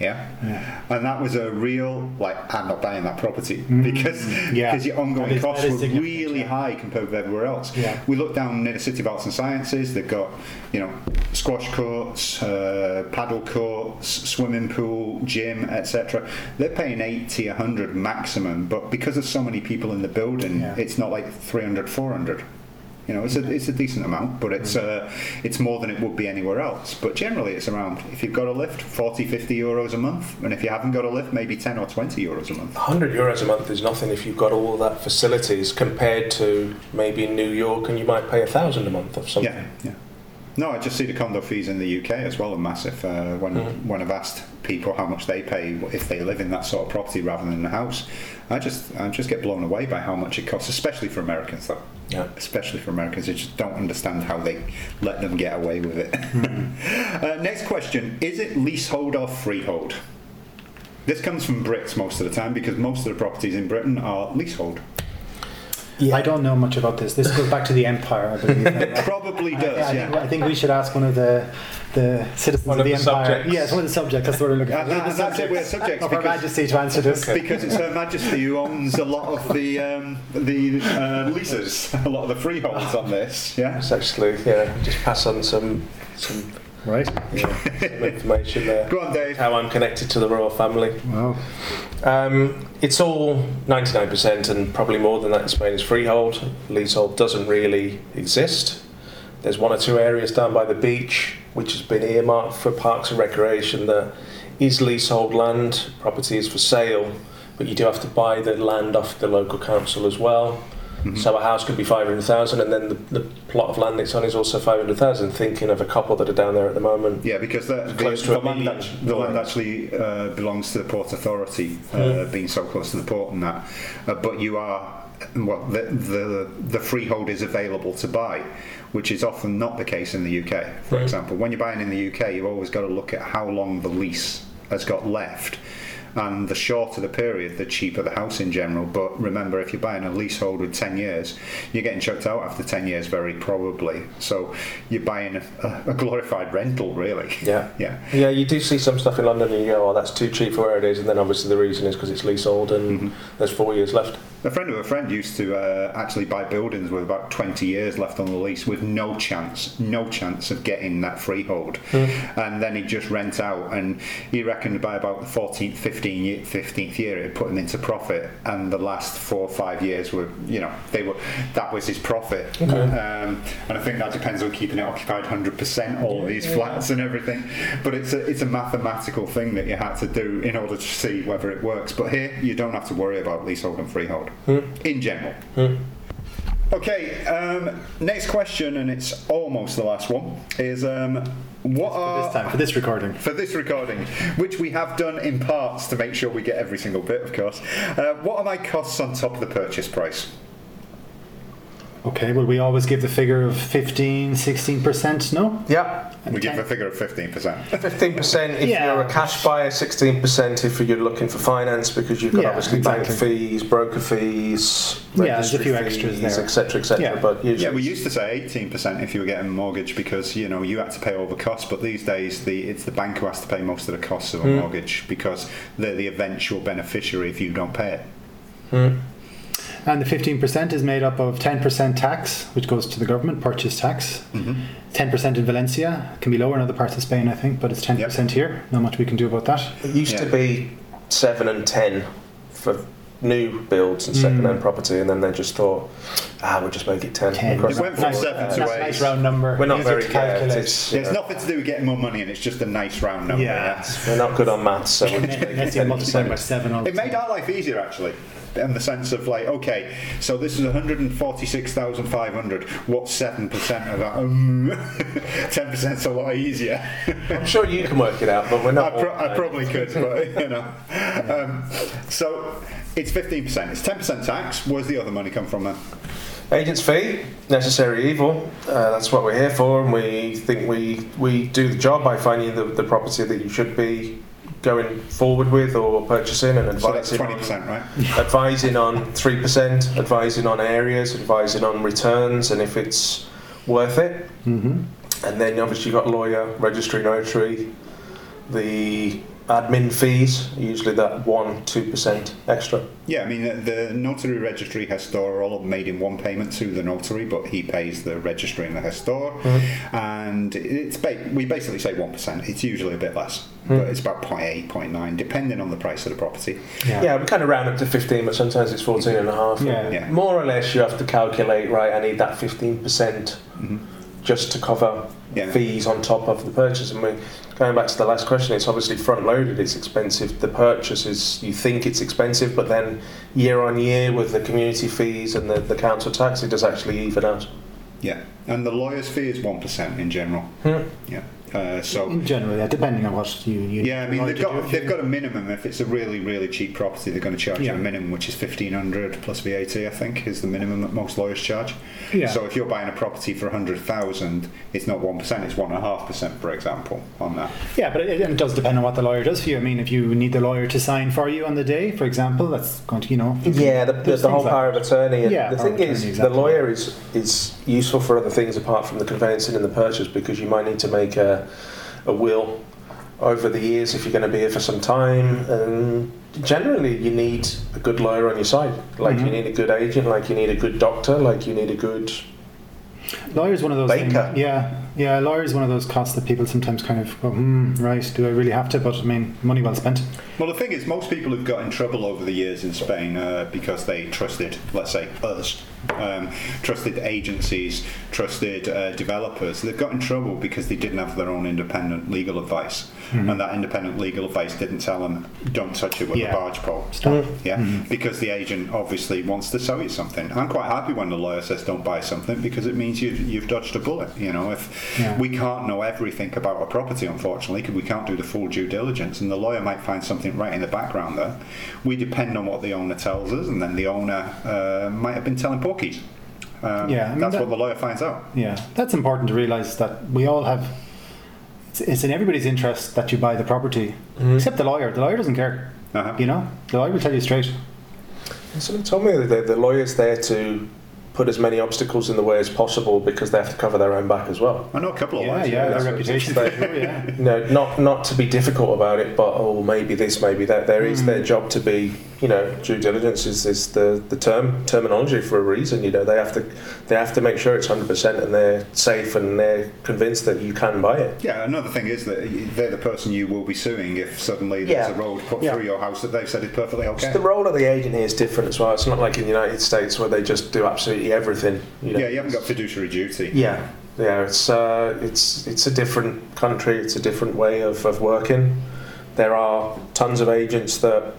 Yeah? Yeah. and that was a real like I'm not buying that property because Mm. Yeah. because your ongoing costs were really yeah. high compared with everywhere else. Yeah. We look down near the City of Arts and Sciences. They've got you know squash courts, uh, paddle courts, swimming pool, gym, etc. They're paying 80, 100 maximum, but because there's so many people in the building, Yeah. it's not like 300, 400. You know, it's a, it's a decent amount, but it's uh, it's more than it would be anywhere else. But generally, it's around, if you've got a lift, 40, 50 euros a month. And if you haven't got a lift, maybe 10 or 20 euros a month. 100 euros a month is nothing if you've got all that facilities compared to maybe in New York and you might pay a thousand a month or something. Yeah, yeah. No, I just see the condo fees in the UK as well are massive. Uh, when when I've asked people how much they pay if they live in that sort of property rather than a house, I just I just get blown away by how much it costs, especially for Americans though. Yeah. Especially for Americans, they just don't understand how they let them get away with it. uh, next question: Is it leasehold or freehold? This comes from Brits most of the time because most of the properties in Britain are leasehold. I don't know much about this. This goes back to the empire, I believe. It probably I, does, I yeah. think, I think we should ask one of the the citizens One of of the, the empire. subjects. Yes, one of the subjects. That's what we're looking for. And that- The and that's it, we're subjects of Her Majesty to answer this. because it's Her Majesty who owns a lot of the um, the uh, leases, a lot of the freeholds on this. Yeah. It's actually, yeah, just pass on some some, Right. yeah, some information there. Go on, Dave. How I'm connected to the royal family. Wow. Um, it's all 99% and probably more than that in Spain is freehold. Leasehold doesn't really exist. There's one or two areas down by the beach which has been earmarked for parks and recreation that is leasehold land. Property is for sale, but you do have to buy the land off the local council as well. So a house could be 500,000 and then the, the plot of land it's on is also 500,000. Thinking of a couple that are down there at the moment. Yeah, because the, the, Close to the a land, act- the land actually uh, belongs to the Port Authority, uh, being so close to the port and that. Uh, but you are, well, the, the, the freehold is available to buy, which is often not the case in the UK. For Mhm. example, when you're buying in the UK, you've always got to look at how long the lease has got left. And the shorter the period, the cheaper the house in general. But remember, if you're buying a leasehold with 10 years, you're getting chucked out after 10 years, very probably. So you're buying a, a glorified rental, really. Yeah. Yeah. Yeah, you do see some stuff in London and you go, oh, that's too cheap for where it is. And then obviously the reason is because it's leasehold and mm-hmm. there's four years left. A friend of a friend used to uh, actually buy buildings with about 20 years left on the lease with no chance, no chance of getting that freehold. And then he'd just rent out, and he reckoned by about the 14th, 15 year, 15th year, it put him into profit. And the last four or five years were, you know, they were that was his profit. Um, and I think that depends on keeping it occupied 100%, all of these flats and everything. But it's a, it's a mathematical thing that you had to do in order to see whether it works. But here, you don't have to worry about leasehold and freehold in general. Okay, um, next question, and it's almost the last one, is um, what are This time, for this recording. for this recording, which we have done in parts to make sure we get every single bit, of course. Uh, what are my costs on top of the purchase price? Okay, well, we always give the figure of 15, 16%, no? Yeah. We give a figure of 15%. 15% if Yeah. you're a cash buyer, 16% if you're looking for finance because you've got Yeah, obviously bank fees, broker fees, Yeah, there's a registry few extras fees, there. etc., etc. Yeah. But usually Yeah, we used to say 18% if you were getting a mortgage because you know you had to pay all the costs, but these days the it's the bank who has to pay most of the costs of a hmm. mortgage because they're the eventual beneficiary if you don't pay it. Hmm. And the 15% is made up of 10% tax, which goes to the government, purchase tax. 10% in Valencia, can be lower in other parts of Spain, I think, but it's 10% here. Not much we can do about that. it used to be 7 and 10 for new builds and second-hand property, and then they just thought, ah, we'll just make it ten. 10. It went from board. seven to Nice, eight. nice round number. We're not Easier very to good. calculate. It's, Yeah, it's nothing to do with getting more money, and it's just a nice round number. Yeah. We're not good on maths, so we'll just make Let's it say multiply by 10%. seven. all the It made our life easier actually, in the sense of like, okay, so this is 146,500. What's seven percent of that? Um, Ten percent's a lot easier. I'm sure you can work it out, but we're I, not. pro- I probably could, but you know. Um, so it's 15%. It's 10% tax. Where's the other money come from then? Agent's fee, necessary evil. Uh, that's what we're here for, and we think we we do the job by finding the, the property that you should be going forward with or purchasing and So that's advising. 20%, right? on, advising on three percent, advising on areas, advising on returns, and if it's worth it. Mhm. And then obviously you've got lawyer, registry, notary, the admin fees, usually that one two percent extra. Yeah, I mean, the, the notary registry Hestor are all made in one payment to the notary, but he pays the registry and the Hestor. Mm-hmm. And it's ba- we basically say 1%. It's usually a bit less, mm-hmm. but it's about 0.8, 0.9, depending on the price of the property. Yeah. Yeah, we kind of round up to 15, but sometimes it's 14 and a half. Yeah. Yeah. More or less, you have to calculate, right, I need that 15% mm-hmm. Just to cover Yeah. fees on top of the purchase. And we, going back to the last question, it's obviously front loaded, it's expensive. The purchase is, you think it's expensive, but then year on year with the community fees and the, the council tax, it does actually even out. Yeah. And the lawyer's fee is 1% in general. Hmm. Yeah. Uh, so. In general, yeah, depending on what you. you Yeah, I mean they've got they've got a minimum. If it's a really really cheap property, they're going to charge Yeah. you a minimum, which is fifteen hundred plus VAT. I think is the minimum that most lawyers charge. Yeah. So if you're buying a property for a hundred thousand, it's not one percent; it's one and a half percent, for example, on that. Yeah, but it, it does depend on what the lawyer does for you. I mean, if you need the lawyer to sign for you on the day, for example, that's going to, you know. Yeah, the, the, There's the whole things like- power of attorney. Yeah, the thing of is, attorney, the lawyer is is useful for other things apart from the conveyancing and the purchase because you might need to make a, a will over the years if you're going to be here for some time. And generally, you need a good lawyer on your side. Like you Mhm. need a good agent, like you need a good doctor, like you need a good. Lawyer is one of those Baker. things. Yeah, yeah. Lawyer is one of those costs that people sometimes kind of go, hmm, right? Do I really have to? But I mean, money well spent. Well, the thing is, most people have got in trouble over the years in Spain uh, because they trusted, let's say, us, um, trusted agencies, trusted uh, developers. They've got in trouble because they didn't have their own independent legal advice, and that independent legal advice didn't tell them, "Don't touch it with Yeah. a barge pole." Stop. Yeah, because the agent obviously wants to sell you something. I'm quite happy when the lawyer says don't buy something because it means you've, you've dodged a bullet. You know, if Yeah. we can't know everything about a property, unfortunately, because we can't do the full due diligence, and the lawyer might find something right in the background there. We depend on what the owner tells us, and then the owner uh, might have been telling porkies. Um, Yeah, I mean, that's that- what the lawyer finds out. Yeah, that's important to realise that we all have. It's, it's in everybody's interest that you buy the property, except the lawyer. The lawyer doesn't care. Uh-huh. You know, the lawyer will tell you straight. Someone told me that the, the lawyer's there to put as many obstacles in the way as possible because they have to cover their own back as well. I know a couple of Yeah, lawyers. yeah, that's their what reputation. it's sure, yeah. you know, not not to be difficult about it, but oh, maybe this, maybe that. There is their job to be, you know, due diligence is, is the, the term terminology for a reason. You know, they have to they have to make sure it's hundred percent and they're safe and they're convinced that you can buy it. Yeah, another thing is that they're the person you will be suing if suddenly there's Yeah. a road put Yeah. through your house that they've said is perfectly okay. The role of the agent here is different as well. It's not like in the United States where they just do absolutely everything. You know? Yeah, you haven't got fiduciary duty. Yeah, yeah. It's uh, it's it's a different country. It's a different way of, of working. There are tons of agents that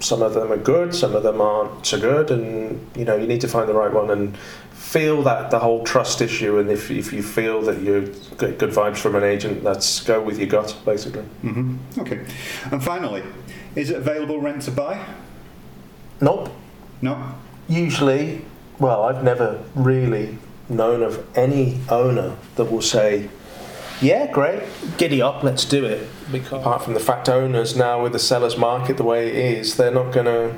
some of them are good, some of them aren't so good, and you know you need to find the right one and feel that the whole trust issue. And if if you feel that you get good vibes from an agent, that's go with your gut basically. hmm Okay. And finally, is it available rent to buy? Nope. No. Usually, well, I've never really known of any owner that will say, "Yeah, great, giddy up, let's do it." Because apart from the fact owners now with the sellers market the way it is, they're not going to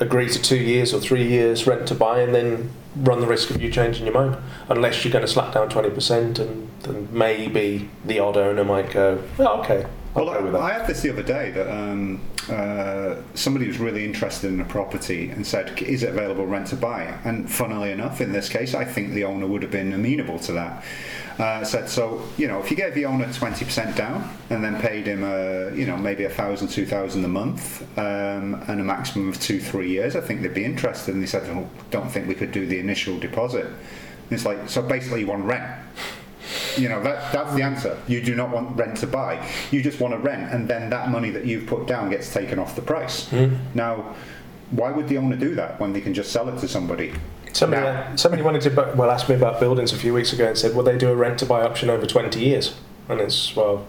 agree to two years or three years rent to buy and then run the risk of you changing your mind, unless you're going to slap down twenty percent, and then maybe the odd owner might go, "Oh, okay." I'll Well, go with that. I had this the other day that um, uh, somebody was really interested in a property and said, "Is it available rent to buy?" And funnily enough, in this case, I think the owner would have been amenable to that. Uh, said so, you know, if you gave the owner twenty percent down and then paid him, uh, you know, maybe a thousand, two thousand a month, um, and a maximum of two, three years, I think they'd be interested. And they said, oh, "Don't think we could do the initial deposit." And it's like, so basically, you want rent. You know, that, that's the answer. You do not want rent to buy. You just want to rent, and then that money that you've put down gets taken off the price. Now, why would the owner do that when they can just sell it to somebody? Somebody, Now- somebody wanted to, bu- well, asked me about buildings a few weeks ago and said, "Will they do a rent to buy option over 20 years?" And it's well,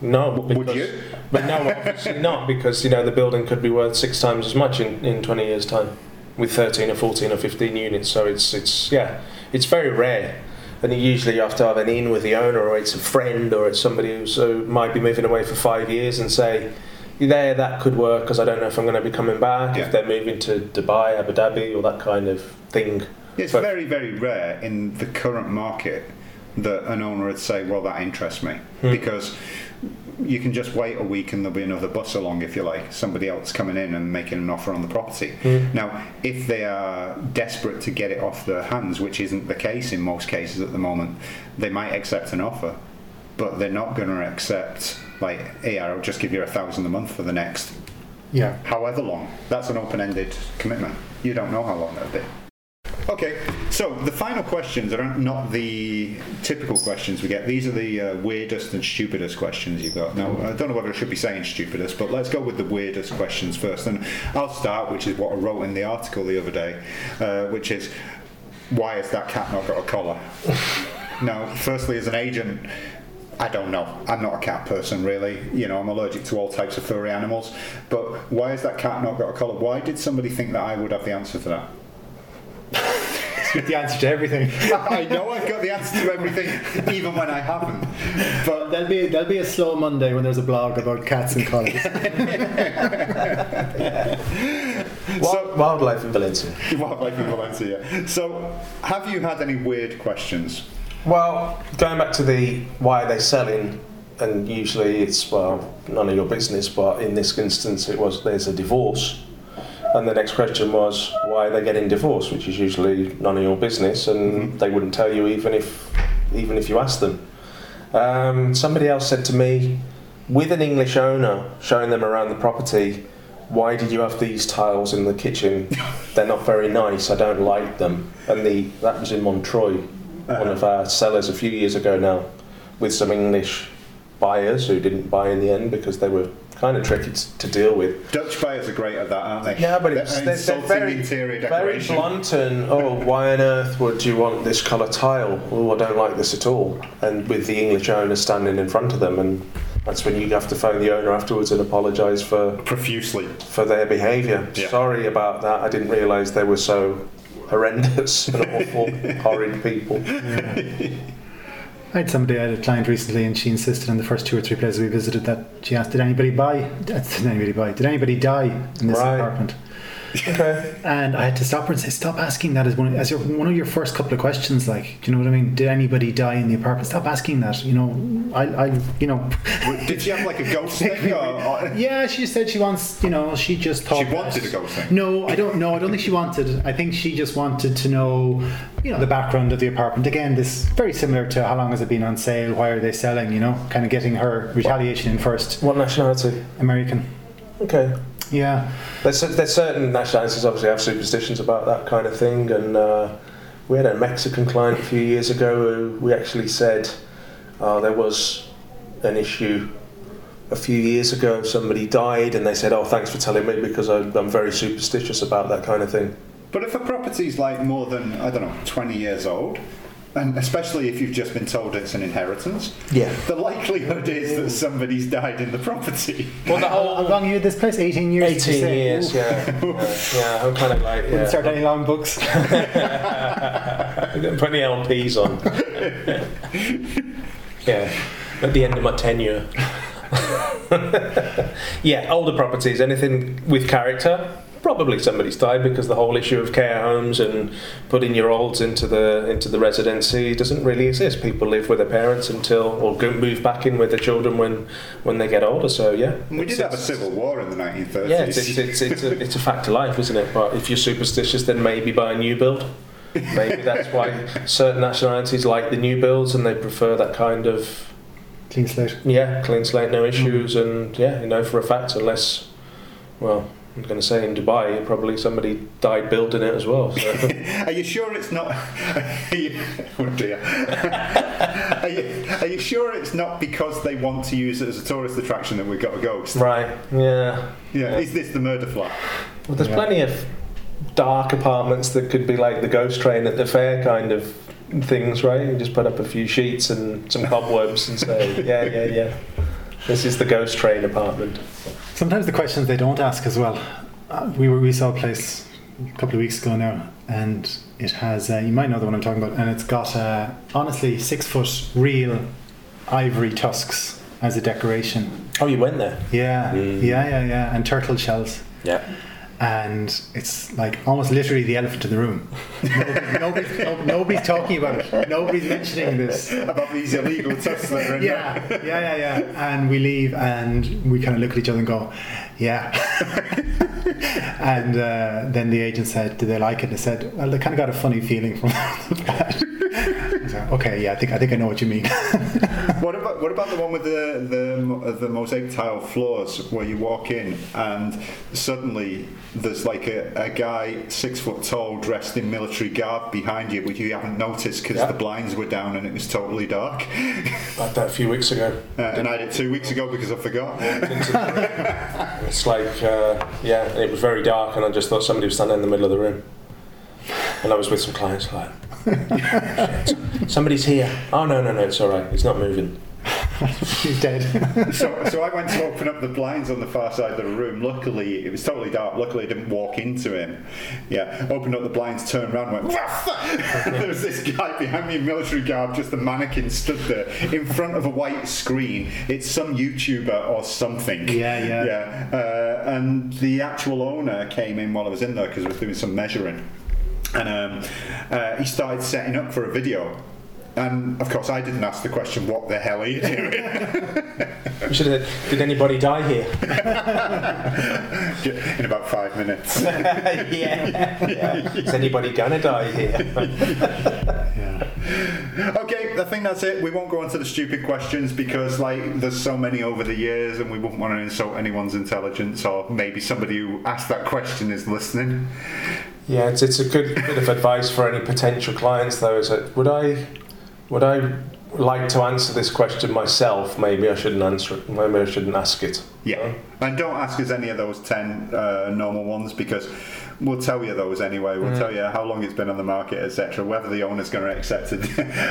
no. Would you? But no, obviously not, because you know the building could be worth six times as much in, in 20 years' time, with 13 or 14 or 15 units. So it's it's yeah, it's very rare. And usually you usually have to have an in with the owner, or it's a friend, or it's somebody who so might be moving away for five years and say, there that could work because I don't know if I'm going to be coming back. Yeah. If they're moving to Dubai, Abu Dhabi, or that kind of thing. It's But- very, very rare in the current market that an owner would say, "Well, that interests me," hmm. because you can just wait a week and there'll be another bus along, if you like, somebody else coming in and making an offer on the property. Hmm. Now, if they are desperate to get it off their hands, which isn't the case in most cases at the moment, they might accept an offer, but they're not going to accept like, "Hey, I'll just give you a thousand a month for the next Yeah. however long. That's an open-ended commitment. You don't know how long that'll be. Okay, so the final questions are not the typical questions we get. These are the uh, weirdest and stupidest questions you've got. Now, I don't know whether I should be saying stupidest, but let's go with the weirdest questions first. And I'll start, which is what I wrote in the article the other day, uh, which is why has that cat not got a collar? now, firstly, as an agent, I don't know. I'm not a cat person, really. You know, I'm allergic to all types of furry animals. But why has that cat not got a collar? Why did somebody think that I would have the answer to that? Get the answer to everything. I know I've got the answer to everything, even when I haven't. But There'll be there'll be a slow Monday when there's a blog about cats and collars. Wild, wildlife in Valencia. wildlife in Valencia. So, have you had any weird questions? Well, going back to the why are they selling, and usually it's well none of your business, but in this instance it was there's a divorce, and the next question was why are they getting divorced, which is usually none of your business, and they wouldn't tell you even if even if you asked them. Um, somebody else said to me, with an English owner showing them around the property, why did you have these tiles in the kitchen? They're not very nice. I don't like them. And the that was in Montroy, one of our sellers a few years ago now, with some English buyers who didn't buy in the end because they were kind of tricky t- to deal with. Dutch buyers are great at that, aren't they? Yeah, but They're it's, they're, they're very, interior very blunt and, oh, why on earth would you want this colour tile? Oh, I don't like this at all. And with the English owner standing in front of them, and that's when you have to phone the owner afterwards and apologise for, Profusely. for their behaviour. Yeah. Sorry about that, I didn't realise they were so horrendous and awful, horrid people. I had somebody, I had a client recently, and she insisted in the first two or three places we visited that she asked, "Did anybody buy? Did anybody buy? Did anybody die in this Right. apartment?" Okay. And I had to stop her and say, "Stop asking that as one as your one of your first couple of questions. Like, do you know what I mean? Did anybody die in the apartment? Stop asking that. You know, I, I, you know." Did she have like a ghost thing? Or, or- Yeah, she just said she wants, you know, she just thought. She wanted that- a ghost thing? No, I don't know. I don't think she wanted. I think she just wanted to know, you know, the background of the apartment. Again, this very similar to how long has it been on sale? Why are they selling? You know, kind of getting her retaliation in first. What nationality? American. Okay. Yeah. There's, there's certain nationalities obviously have superstitions about that kind of thing, and uh, we had a Mexican client a few years ago who we actually said uh, there was an issue a few years ago. Somebody died, and they said, "Oh, thanks for telling me because I, I'm very superstitious about that kind of thing." But if a property's like more than, I don't know, 20 years old, and especially if you've just been told it's an inheritance, Yeah. the likelihood is that somebody's died in the property. Well, the How whole long are you at this place? 18 years? 18 years, yeah, yeah, yeah. I'm kind of like, Wouldn't start any long books. I'm getting plenty of LPs on. yeah, at the end of my tenure. yeah, older properties, anything with character, probably somebody's died because the whole issue of care homes and putting your olds into the into the residency doesn't really exist. People live with their parents until or go move back in with their children when when they get older. So yeah, And we did have a civil war in the 1930s. yeah, it's, it's, it's, it's, a, it's a fact of life, isn't it? But if you're superstitious, then maybe buy a new build. Maybe that's why certain nationalities like the new builds and they prefer that kind of Clean slate. yeah clean slate, no issues, mm-hmm. and yeah, you know for a fact, unless well. I'm going to say in Dubai, probably somebody died building it as well. So. Are you sure it's not? Are you, oh dear. are, you, are you sure it's not because they want to use it as a tourist attraction that we've got a ghost? right, yeah. Yeah. Is this the murder flat? Well, there's Yeah. plenty of dark apartments that could be like the ghost train at the fair kind of things, right? You just put up a few sheets and some cobwebs and say, yeah, yeah, yeah. This is the ghost train apartment. Sometimes the questions they don't ask as well. Uh, we were we saw a place a couple of weeks ago now, and it has uh, you might know the one I'm talking about, and it's got uh, honestly six foot real ivory tusks as a decoration. Oh, you went there? Yeah, Mm. yeah, yeah, yeah, and turtle shells. Yeah. And it's like almost literally the elephant in the room. Nobody, nobody's, no- nobody's talking about it. Nobody's mentioning this. About these illegal tests that are in Yeah, yeah, yeah, yeah. And we leave, and we kind of look at each other and go, "Yeah." and uh, then the agent said, "Did they like it?" And I said, "Well, they kind of got a funny feeling from that." Okay, yeah, I think I think I know what you mean. What about what about the one with the the the mosaic tile floors where you walk in and suddenly there's like a, a guy six foot tall dressed in military garb behind you, which you haven't noticed because Yeah. the blinds were down and it was totally dark. I had that a few weeks ago. Uh, and I did it two weeks ago because I forgot. It's like, uh, yeah, it was very dark, and I just thought somebody was standing in the middle of the room. And I was with some clients, like, "Shit, somebody's here. Oh, no, no, no, it's all right. It's not moving. He's dead. so, so I went to open up the blinds on the far side of the room. Luckily, it was totally dark. Luckily, I didn't walk into him. Yeah, opened up the blinds, turned around, went. there was this guy behind me in military garb, just a mannequin stood there in front of a white screen. It's some YouTuber or something. Yeah, yeah. yeah. Uh, and the actual owner came in while I was in there because I was doing some measuring, and um, uh, he started setting up for a video. And of course, I didn't ask the question, "What the hell are you doing?" Should have Did anybody die here? in about five minutes. yeah. yeah. Is anybody gonna die here? yeah. okay, I think that's it. We won't go on to the stupid questions because, like, there's so many over the years, and we wouldn't want to insult anyone's intelligence, or maybe somebody who asked that question is listening. Yeah, it's, it's a good bit of advice for any potential clients, though. Is that would I would I like to answer this question myself? Maybe I shouldn't answer it. Maybe I shouldn't ask it. Yeah, and don't ask us any of those ten uh, normal ones because we'll tell you those anyway. We'll tell you how long it's been on the market, etc. Whether the owner's going to accept a,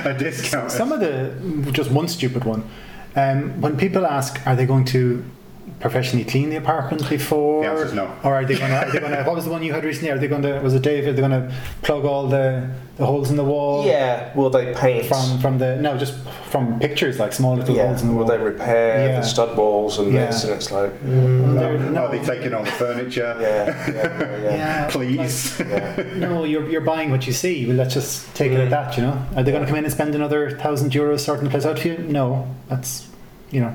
a discount. Some of the just one stupid one. Um, when people ask, are they going to professionally clean the apartment before, The answer is no. or are they going to? Are they going to? What was the one you had recently? Are they going to? Was it David? They're going to plug all the, the holes in the wall? Yeah. Will they paint? From from the no, just from pictures like small little yeah. holes in the Will they repair Yeah. the stud walls and Yeah. this? And it's like, Well, they're- Are they taking all the furniture? yeah, yeah, yeah. yeah. yeah, Please. like, no, you're, you're buying what you see. Well, let's just take it at Mm. that. You know, are they going to come in and spend another thousand euros sorting the place out for you? No, that's you know.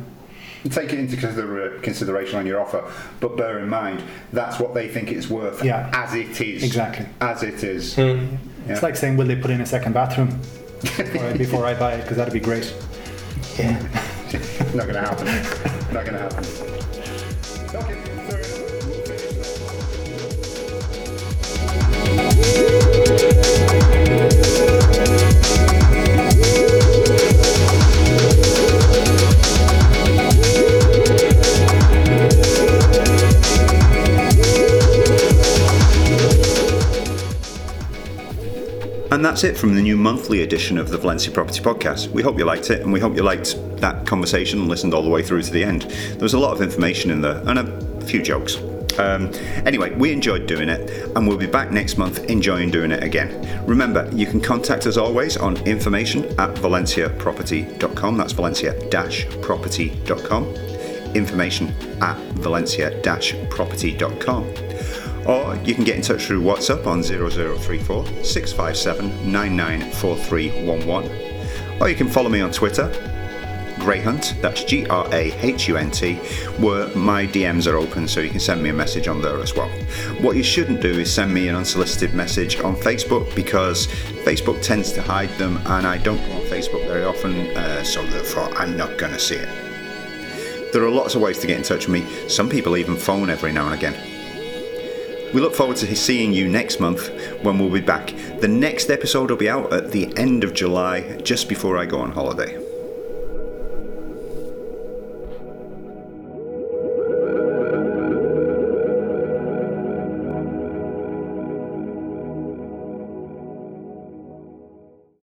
Take it into consider- consideration on your offer, but bear in mind that's what they think it's worth Yeah. as it is. Exactly. As it is. Hmm. Yeah. It's like saying, will they put in a second bathroom before I, before I buy it? Because that'd be great. yeah. Not going to happen. Not going to happen. Okay, sorry. And that's it from the new monthly edition of the Valencia Property Podcast. We hope you liked it, and we hope you liked that conversation and listened all the way through to the end. There was a lot of information in there and a few jokes. Um, anyway, we enjoyed doing it, and we'll be back next month enjoying doing it again. Remember, you can contact us always on information at valenciaproperty.com. That's valencia-property.com. Information at valencia-property.com Or you can get in touch through WhatsApp on 0034 657 994311. Or you can follow me on Twitter, Greyhunt, that's G R A H U N T, where my DMs are open so you can send me a message on there as well. What you shouldn't do is send me an unsolicited message on Facebook because Facebook tends to hide them and I don't go on Facebook very often, uh, so therefore I'm not going to see it. There are lots of ways to get in touch with me, some people even phone every now and again. We look forward to seeing you next month when we'll be back. The next episode will be out at the end of July, just before I go on holiday.